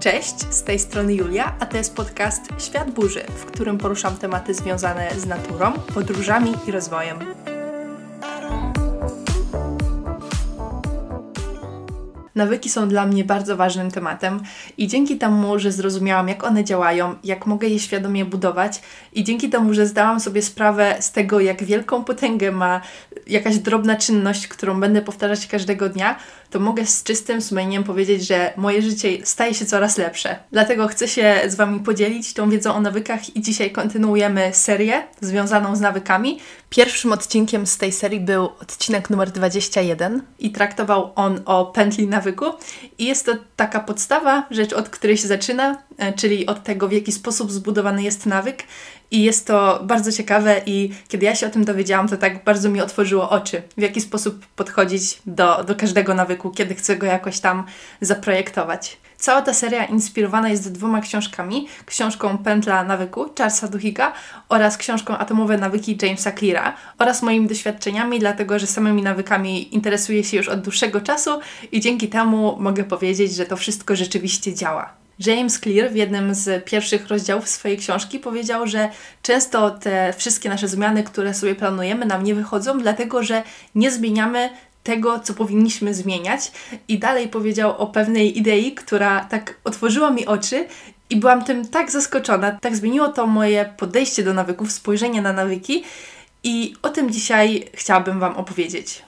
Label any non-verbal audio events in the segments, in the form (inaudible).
Cześć, z tej strony Julia, a to jest podcast Świat Burzy, w którym poruszam tematy związane z naturą, podróżami i rozwojem. Nawyki są dla mnie bardzo ważnym tematem i dzięki temu, że zrozumiałam, jak one działają, jak mogę je świadomie budować, i dzięki temu, że zdałam sobie sprawę z tego, jak wielką potęgę ma jakaś drobna czynność, którą będę powtarzać każdego dnia, to mogę z czystym sumieniem powiedzieć, że moje życie staje się coraz lepsze. Dlatego chcę się z Wami podzielić tą wiedzą o nawykach i dzisiaj kontynuujemy serię związaną z nawykami. Pierwszym odcinkiem z tej serii był odcinek numer 21 i traktował on o pętli nawyku i jest to taka podstawa, rzecz od której się zaczyna, e, czyli od tego, w jaki sposób zbudowany jest nawyk i jest to bardzo ciekawe i kiedy ja się o tym dowiedziałam, to tak bardzo mi otworzyło oczy, w jaki sposób podchodzić do, do każdego nawyku, kiedy chcę go jakoś tam zaprojektować. Cała ta seria inspirowana jest dwoma książkami. Książką Pętla nawyku Charlesa Duhigga oraz książką Atomowe nawyki Jamesa Cleara oraz moimi doświadczeniami, dlatego że samymi nawykami interesuję się już od dłuższego czasu i dzięki temu mogę powiedzieć, że to wszystko rzeczywiście działa. James Clear w jednym z pierwszych rozdziałów swojej książki powiedział, że często te wszystkie nasze zmiany, które sobie planujemy, nam nie wychodzą, dlatego że nie zmieniamy tego, co powinniśmy zmieniać. I dalej powiedział o pewnej idei, która tak otworzyła mi oczy i byłam tym tak zaskoczona. Tak zmieniło to moje podejście do nawyków, spojrzenie na nawyki. I o tym dzisiaj chciałabym Wam opowiedzieć.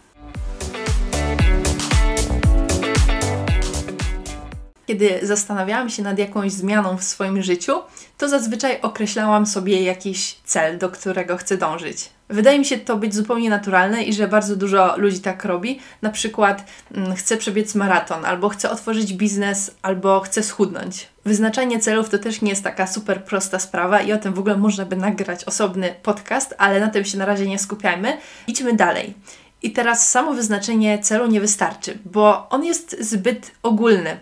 Kiedy zastanawiałam się nad jakąś zmianą w swoim życiu, to zazwyczaj określałam sobie jakiś cel, do którego chcę dążyć. Wydaje mi się to być zupełnie naturalne i że bardzo dużo ludzi tak robi. Na przykład mm, chcę przebiec maraton, albo chcę otworzyć biznes, albo chcę schudnąć. Wyznaczanie celów to też nie jest taka super prosta sprawa i o tym w ogóle można by nagrać osobny podcast, ale na tym się na razie nie skupiajmy. Idźmy dalej. I teraz samo wyznaczenie celu nie wystarczy, bo on jest zbyt ogólny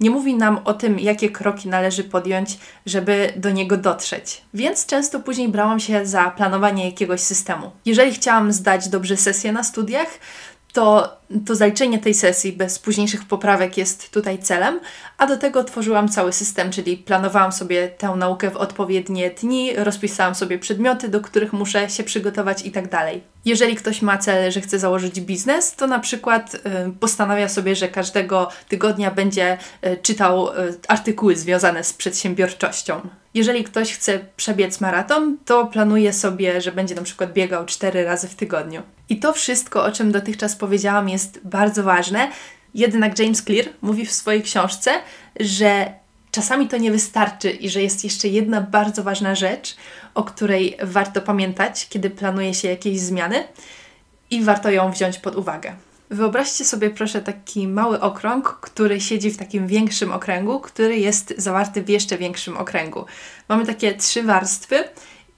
nie mówi nam o tym, jakie kroki należy podjąć, żeby do niego dotrzeć. Więc często później brałam się za planowanie jakiegoś systemu. Jeżeli chciałam zdać dobrze sesję na studiach, to, to zaliczenie tej sesji bez późniejszych poprawek jest tutaj celem, a do tego tworzyłam cały system, czyli planowałam sobie tę naukę w odpowiednie dni, rozpisałam sobie przedmioty, do których muszę się przygotować i tak dalej. Jeżeli ktoś ma cel, że chce założyć biznes, to na przykład y, postanawia sobie, że każdego tygodnia będzie y, czytał y, artykuły związane z przedsiębiorczością. Jeżeli ktoś chce przebiec maraton, to planuje sobie, że będzie na przykład biegał 4 razy w tygodniu. I to wszystko, o czym dotychczas powiedziałam, jest bardzo ważne. Jednak James Clear mówi w swojej książce, że czasami to nie wystarczy i że jest jeszcze jedna bardzo ważna rzecz, o której warto pamiętać, kiedy planuje się jakieś zmiany i warto ją wziąć pod uwagę. Wyobraźcie sobie proszę taki mały okrąg, który siedzi w takim większym okręgu, który jest zawarty w jeszcze większym okręgu. Mamy takie trzy warstwy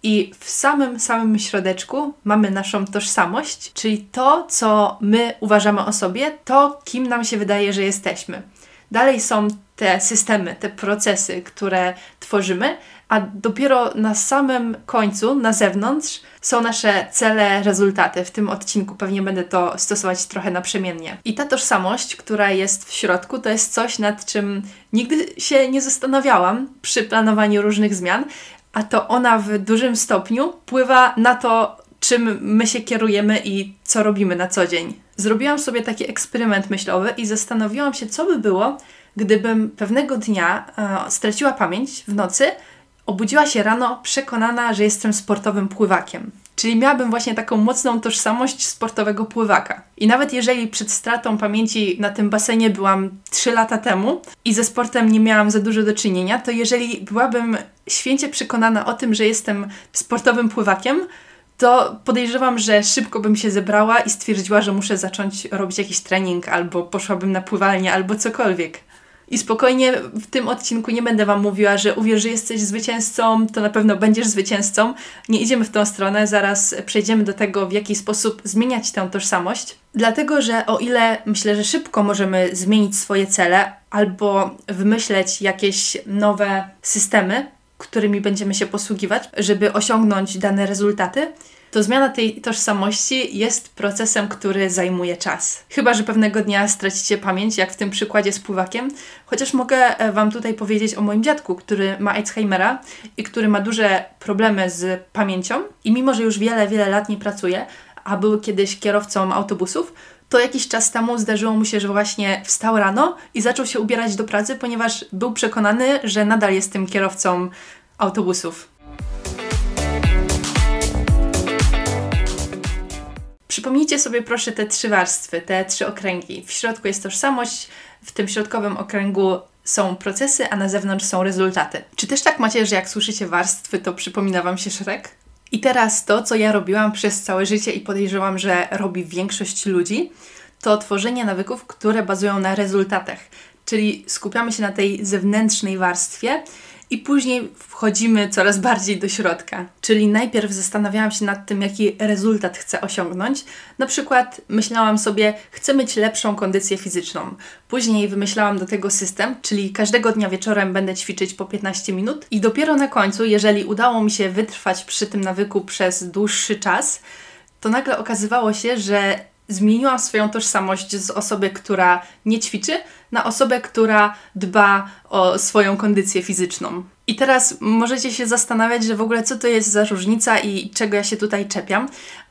i w samym, samym środeczku mamy naszą tożsamość, czyli to, co my uważamy o sobie, to, kim nam się wydaje, że jesteśmy. Dalej są te systemy, te procesy, które tworzymy, a dopiero na samym końcu, na zewnątrz, są nasze cele, rezultaty. W tym odcinku pewnie będę to stosować trochę naprzemiennie. I ta tożsamość, która jest w środku, to jest coś, nad czym nigdy się nie zastanawiałam przy planowaniu różnych zmian, a to ona w dużym stopniu wpływa na to, czym my się kierujemy i co robimy na co dzień. Zrobiłam sobie taki eksperyment myślowy i zastanowiłam się, co by było, gdybym pewnego dnia e, straciła pamięć w nocy, obudziła się rano przekonana, że jestem sportowym pływakiem. Czyli miałabym właśnie taką mocną tożsamość sportowego pływaka. I nawet jeżeli przed stratą pamięci na tym basenie byłam 3 lata temu i ze sportem nie miałam za dużo do czynienia, to jeżeli byłabym święcie przekonana o tym, że jestem sportowym pływakiem, to podejrzewam, że szybko bym się zebrała i stwierdziła, że muszę zacząć robić jakiś trening, albo poszłabym na pływalnię, albo cokolwiek. I spokojnie w tym odcinku nie będę Wam mówiła, że uwierz, że jesteś zwycięzcą, to na pewno będziesz zwycięzcą. Nie idziemy w tą stronę, zaraz przejdziemy do tego, w jaki sposób zmieniać tę tożsamość. Dlatego, że o ile myślę, że szybko możemy zmienić swoje cele albo wymyśleć jakieś nowe systemy, którymi będziemy się posługiwać, żeby osiągnąć dane rezultaty, to zmiana tej tożsamości jest procesem, który zajmuje czas. Chyba, że pewnego dnia stracicie pamięć, jak w tym przykładzie z pływakiem, chociaż mogę e, Wam tutaj powiedzieć o moim dziadku, który ma Alzheimera i który ma duże problemy z pamięcią i mimo, że już wiele, wiele lat nie pracuje, a był kiedyś kierowcą autobusów, to jakiś czas temu zdarzyło mu się, że właśnie wstał rano i zaczął się ubierać do pracy, ponieważ był przekonany, że nadal jest tym kierowcą autobusów. Przypomnijcie sobie proszę te trzy warstwy, te trzy okręgi. W środku jest tożsamość, w tym środkowym okręgu są procesy, a na zewnątrz są rezultaty. Czy też tak macie, że jak słyszycie warstwy, to przypomina Wam się Shrek? I teraz to, co ja robiłam przez całe życie i podejrzewam, że robi większość ludzi, to tworzenie nawyków, które bazują na rezultatach. Czyli skupiamy się na tej zewnętrznej warstwie i później wchodzimy coraz bardziej do środka. Czyli najpierw zastanawiałam się nad tym, jaki rezultat chcę osiągnąć. Na przykład myślałam sobie, chcę mieć lepszą kondycję fizyczną. Później wymyślałam do tego system, czyli każdego dnia wieczorem będę ćwiczyć po 15 minut i dopiero na końcu, jeżeli udało mi się wytrwać przy tym nawyku przez dłuższy czas, to nagle okazywało się, że zmieniłam swoją tożsamość z osoby, która nie ćwiczy, na osobę, która dba o swoją kondycję fizyczną. I teraz możecie się zastanawiać, że w ogóle co to jest za różnica i czego ja się tutaj czepiam.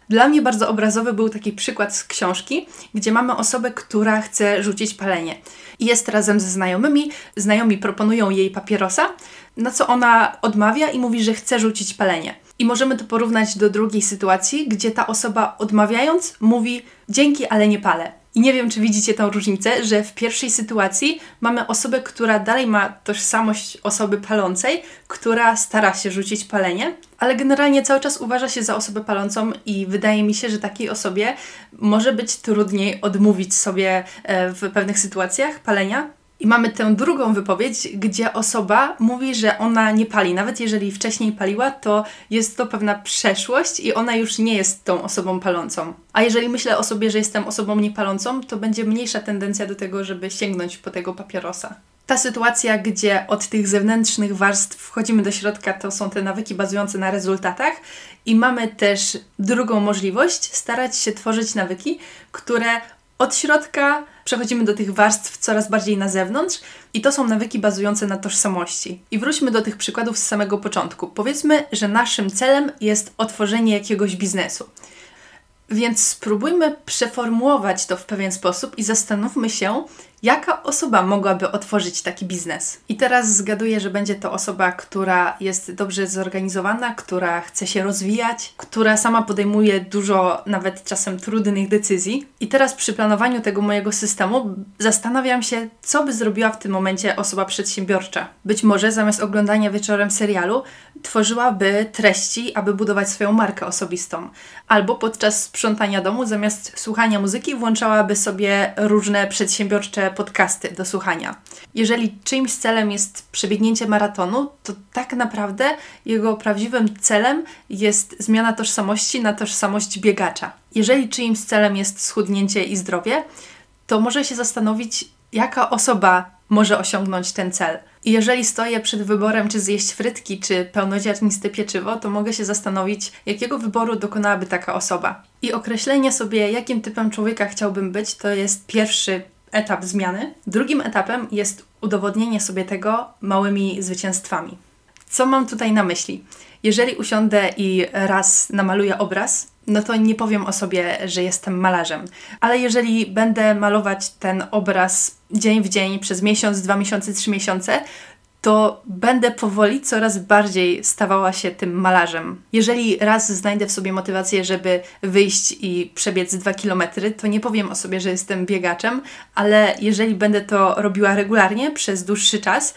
Dla mnie bardzo obrazowy był taki przykład z książki, gdzie mamy osobę, która chce rzucić palenie. Jest razem ze znajomymi, znajomi proponują jej papierosa, na co ona odmawia i mówi, że chce rzucić palenie. I możemy to porównać do drugiej sytuacji, gdzie ta osoba odmawiając mówi dzięki, ale nie palę. I nie wiem, czy widzicie tą różnicę, że w pierwszej sytuacji mamy osobę, która dalej ma tożsamość osoby palącej, która stara się rzucić palenie, ale generalnie cały czas uważa się za osobę palącą i wydaje mi się, że takiej osobie może być trudniej odmówić sobie e, w pewnych sytuacjach palenia, i mamy tę drugą wypowiedź, gdzie osoba mówi, że ona nie pali. Nawet jeżeli wcześniej paliła, to jest to pewna przeszłość i ona już nie jest tą osobą palącą. A jeżeli myślę o sobie, że jestem osobą niepalącą, to będzie mniejsza tendencja do tego, żeby sięgnąć po tego papierosa. Ta sytuacja, gdzie od tych zewnętrznych warstw wchodzimy do środka, to są te nawyki bazujące na rezultatach, i mamy też drugą możliwość starać się tworzyć nawyki, które od środka przechodzimy do tych warstw coraz bardziej na zewnątrz i to są nawyki bazujące na tożsamości. I wróćmy do tych przykładów z samego początku. Powiedzmy, że naszym celem jest otworzenie jakiegoś biznesu. Więc spróbujmy przeformułować to w pewien sposób i zastanówmy się, Jaka osoba mogłaby otworzyć taki biznes? I teraz zgaduję, że będzie to osoba, która jest dobrze zorganizowana, która chce się rozwijać, która sama podejmuje dużo, nawet czasem trudnych decyzji. I teraz przy planowaniu tego mojego systemu zastanawiam się, co by zrobiła w tym momencie osoba przedsiębiorcza. Być może zamiast oglądania wieczorem serialu, tworzyłaby treści, aby budować swoją markę osobistą. Albo podczas sprzątania domu, zamiast słuchania muzyki, włączałaby sobie różne przedsiębiorcze podcasty do słuchania. Jeżeli czyimś celem jest przebiegnięcie maratonu, to tak naprawdę jego prawdziwym celem jest zmiana tożsamości na tożsamość biegacza. Jeżeli czyimś celem jest schudnięcie i zdrowie, to może się zastanowić, jaka osoba może osiągnąć ten cel. I jeżeli stoję przed wyborem, czy zjeść frytki, czy pełnoziarniste pieczywo, to mogę się zastanowić, jakiego wyboru dokonałaby taka osoba. I określenie sobie, jakim typem człowieka chciałbym być, to jest pierwszy etap zmiany. Drugim etapem jest udowodnienie sobie tego małymi zwycięstwami. Co mam tutaj na myśli? Jeżeli usiądę i raz namaluję obraz, no to nie powiem o sobie, że jestem malarzem. Ale jeżeli będę malować ten obraz dzień w dzień przez miesiąc, dwa miesiące, trzy miesiące, to będę powoli coraz bardziej stawała się tym malarzem. Jeżeli raz znajdę w sobie motywację, żeby wyjść i przebiec dwa kilometry, to nie powiem o sobie, że jestem biegaczem, ale jeżeli będę to robiła regularnie przez dłuższy czas,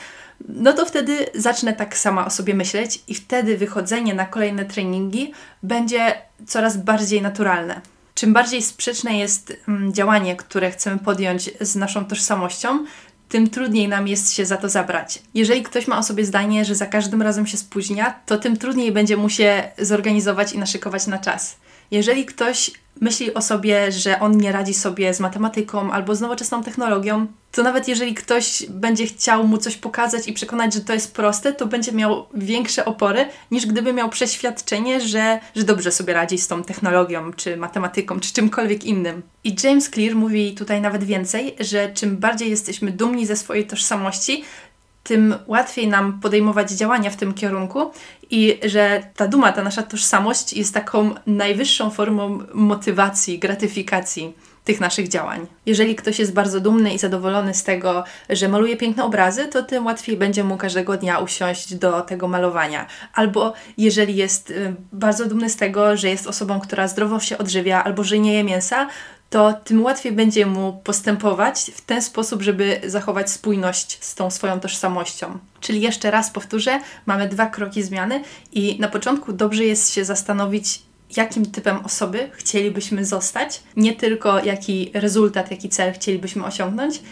no to wtedy zacznę tak sama o sobie myśleć i wtedy wychodzenie na kolejne treningi będzie coraz bardziej naturalne. Czym bardziej sprzeczne jest mm, działanie, które chcemy podjąć z naszą tożsamością, tym trudniej nam jest się za to zabrać. Jeżeli ktoś ma o sobie zdanie, że za każdym razem się spóźnia, to tym trudniej będzie mu się zorganizować i naszykować na czas. Jeżeli ktoś myśli o sobie, że on nie radzi sobie z matematyką albo z nowoczesną technologią, to nawet jeżeli ktoś będzie chciał mu coś pokazać i przekonać, że to jest proste, to będzie miał większe opory, niż gdyby miał przeświadczenie, że, że dobrze sobie radzi z tą technologią, czy matematyką, czy czymkolwiek innym. I James Clear mówi tutaj nawet więcej, że czym bardziej jesteśmy dumni ze swojej tożsamości, tym łatwiej nam podejmować działania w tym kierunku i że ta duma, ta nasza tożsamość jest taką najwyższą formą motywacji, gratyfikacji tych naszych działań. Jeżeli ktoś jest bardzo dumny i zadowolony z tego, że maluje piękne obrazy, to tym łatwiej będzie mu każdego dnia usiąść do tego malowania. Albo jeżeli jest y, bardzo dumny z tego, że jest osobą, która zdrowo się odżywia albo że nie je mięsa, to tym łatwiej będzie mu postępować w ten sposób, żeby zachować spójność z tą swoją tożsamością. Czyli jeszcze raz powtórzę, mamy dwa kroki zmiany i na początku dobrze jest się zastanowić, jakim typem osoby chcielibyśmy zostać, nie tylko jaki rezultat, jaki cel chcielibyśmy osiągnąć.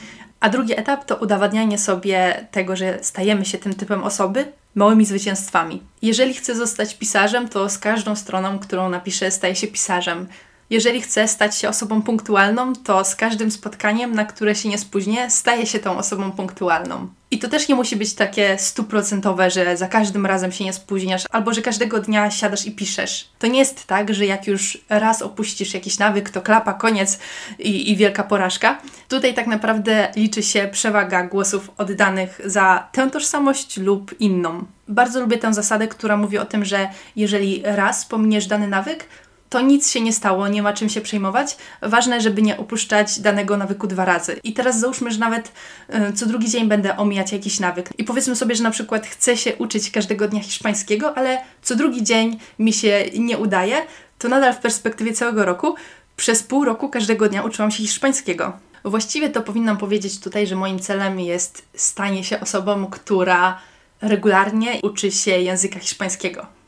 A drugi etap to udowadnianie sobie tego, że stajemy się tym typem osoby małymi zwycięstwami. Jeżeli chcę zostać pisarzem, to z każdą stroną, którą napiszę, staję się pisarzem. Jeżeli chcę stać się osobą punktualną, to z każdym spotkaniem, na które się nie spóźnię, staję się tą osobą punktualną. I to też nie musi być takie stuprocentowe, że za każdym razem się nie spóźniasz, albo że każdego dnia siadasz i piszesz. To nie jest tak, że jak już raz opuścisz jakiś nawyk, to klapa, koniec i, i wielka porażka. Tutaj tak naprawdę liczy się przewaga głosów oddanych za tę tożsamość lub inną. Bardzo lubię tę zasadę, która mówi o tym, że jeżeli raz pominiesz dany nawyk, to nic się nie stało, nie ma czym się przejmować. Ważne, żeby nie opuszczać danego nawyku dwa razy. I teraz załóżmy, że nawet y, co drugi dzień będę omijać jakiś nawyk. I powiedzmy sobie, że na przykład chcę się uczyć każdego dnia hiszpańskiego, ale co drugi dzień mi się nie udaje, to nadal w perspektywie całego roku przez pół roku każdego dnia uczyłam się hiszpańskiego. Właściwie to powinnam powiedzieć tutaj, że moim celem jest stanie się osobą, która regularnie uczy się języka hiszpańskiego.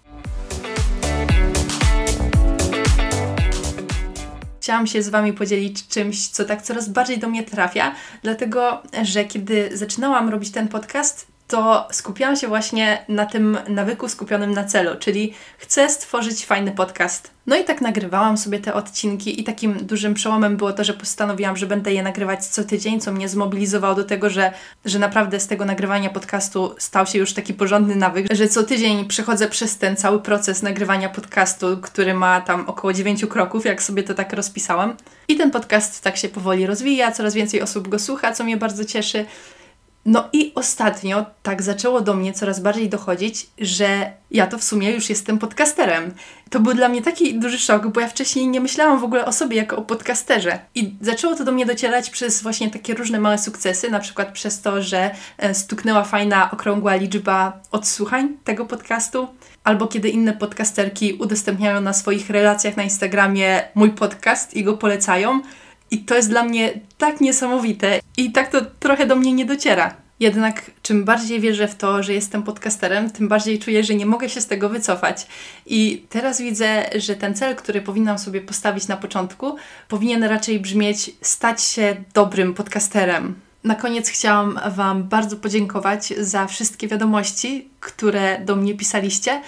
Chciałam się z Wami podzielić czymś, co tak coraz bardziej do mnie trafia, dlatego że kiedy zaczynałam robić ten podcast, to skupiałam się właśnie na tym nawyku skupionym na celu, czyli chcę stworzyć fajny podcast. No i tak nagrywałam sobie te odcinki i takim dużym przełomem było to, że postanowiłam, że będę je nagrywać co tydzień, co mnie zmobilizowało do tego, że, że naprawdę z tego nagrywania podcastu stał się już taki porządny nawyk, że co tydzień przechodzę przez ten cały proces nagrywania podcastu, który ma tam około 9 kroków, jak sobie to tak rozpisałam. I ten podcast tak się powoli rozwija, coraz więcej osób go słucha, co mnie bardzo cieszy. No i ostatnio tak zaczęło do mnie coraz bardziej dochodzić, że ja to w sumie już jestem podcasterem. To był dla mnie taki duży szok, bo ja wcześniej nie myślałam w ogóle o sobie jako o podcasterze. I zaczęło to do mnie docierać przez właśnie takie różne małe sukcesy, na przykład przez to, że e, stuknęła fajna, okrągła liczba odsłuchań tego podcastu, albo kiedy inne podcasterki udostępniają na swoich relacjach na Instagramie mój podcast i go polecają. I to jest dla mnie tak niesamowite i tak to trochę do mnie nie dociera. Jednak czym bardziej wierzę w to, że jestem podcasterem, tym bardziej czuję, że nie mogę się z tego wycofać. I teraz widzę, że ten cel, który powinnam sobie postawić na początku, powinien raczej brzmieć stać się dobrym podcasterem. Na koniec chciałam Wam bardzo podziękować za wszystkie wiadomości, które do mnie pisaliście.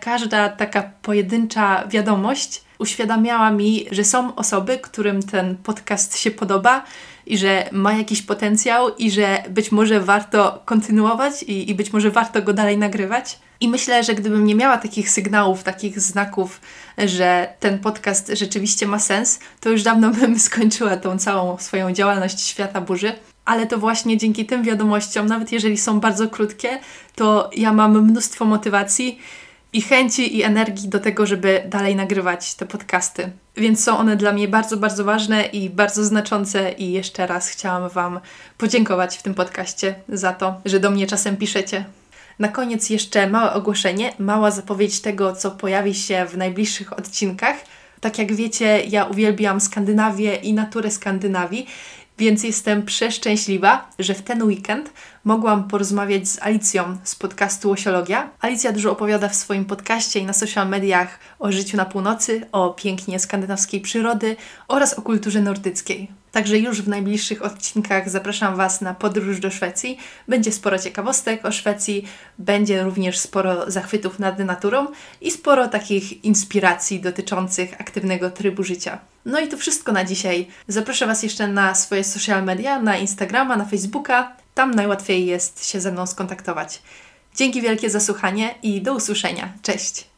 Każda taka pojedyncza wiadomość uświadamiała mi, że są osoby, którym ten podcast się podoba i że ma jakiś potencjał i że być może warto kontynuować i, i być może warto go dalej nagrywać. I myślę, że gdybym nie miała takich sygnałów, takich znaków, że ten podcast rzeczywiście ma sens, to już dawno (laughs) bym skończyła tą całą swoją działalność świata burzy. Ale to właśnie dzięki tym wiadomościom, nawet jeżeli są bardzo krótkie, to ja mam mnóstwo motywacji i chęci i energii do tego, żeby dalej nagrywać te podcasty. Więc są one dla mnie bardzo, bardzo ważne i bardzo znaczące i jeszcze raz chciałam Wam podziękować w tym podcaście za to, że do mnie czasem piszecie. Na koniec jeszcze małe ogłoszenie, mała zapowiedź tego, co pojawi się w najbliższych odcinkach. Tak jak wiecie, ja uwielbiam Skandynawię i naturę Skandynawii więc jestem przeszczęśliwa, że w ten weekend mogłam porozmawiać z Alicją z podcastu Łosiologia. Alicja dużo opowiada w swoim podcaście i na social mediach o życiu na północy, o pięknie skandynawskiej przyrody oraz o kulturze nordyckiej. Także już w najbliższych odcinkach zapraszam Was na podróż do Szwecji. Będzie sporo ciekawostek o Szwecji, będzie również sporo zachwytów nad naturą i sporo takich inspiracji dotyczących aktywnego trybu życia. No i to wszystko na dzisiaj. Zapraszam Was jeszcze na swoje social media, na Instagrama, na Facebooka. Tam najłatwiej jest się ze mną skontaktować. Dzięki wielkie za słuchanie i do usłyszenia. Cześć!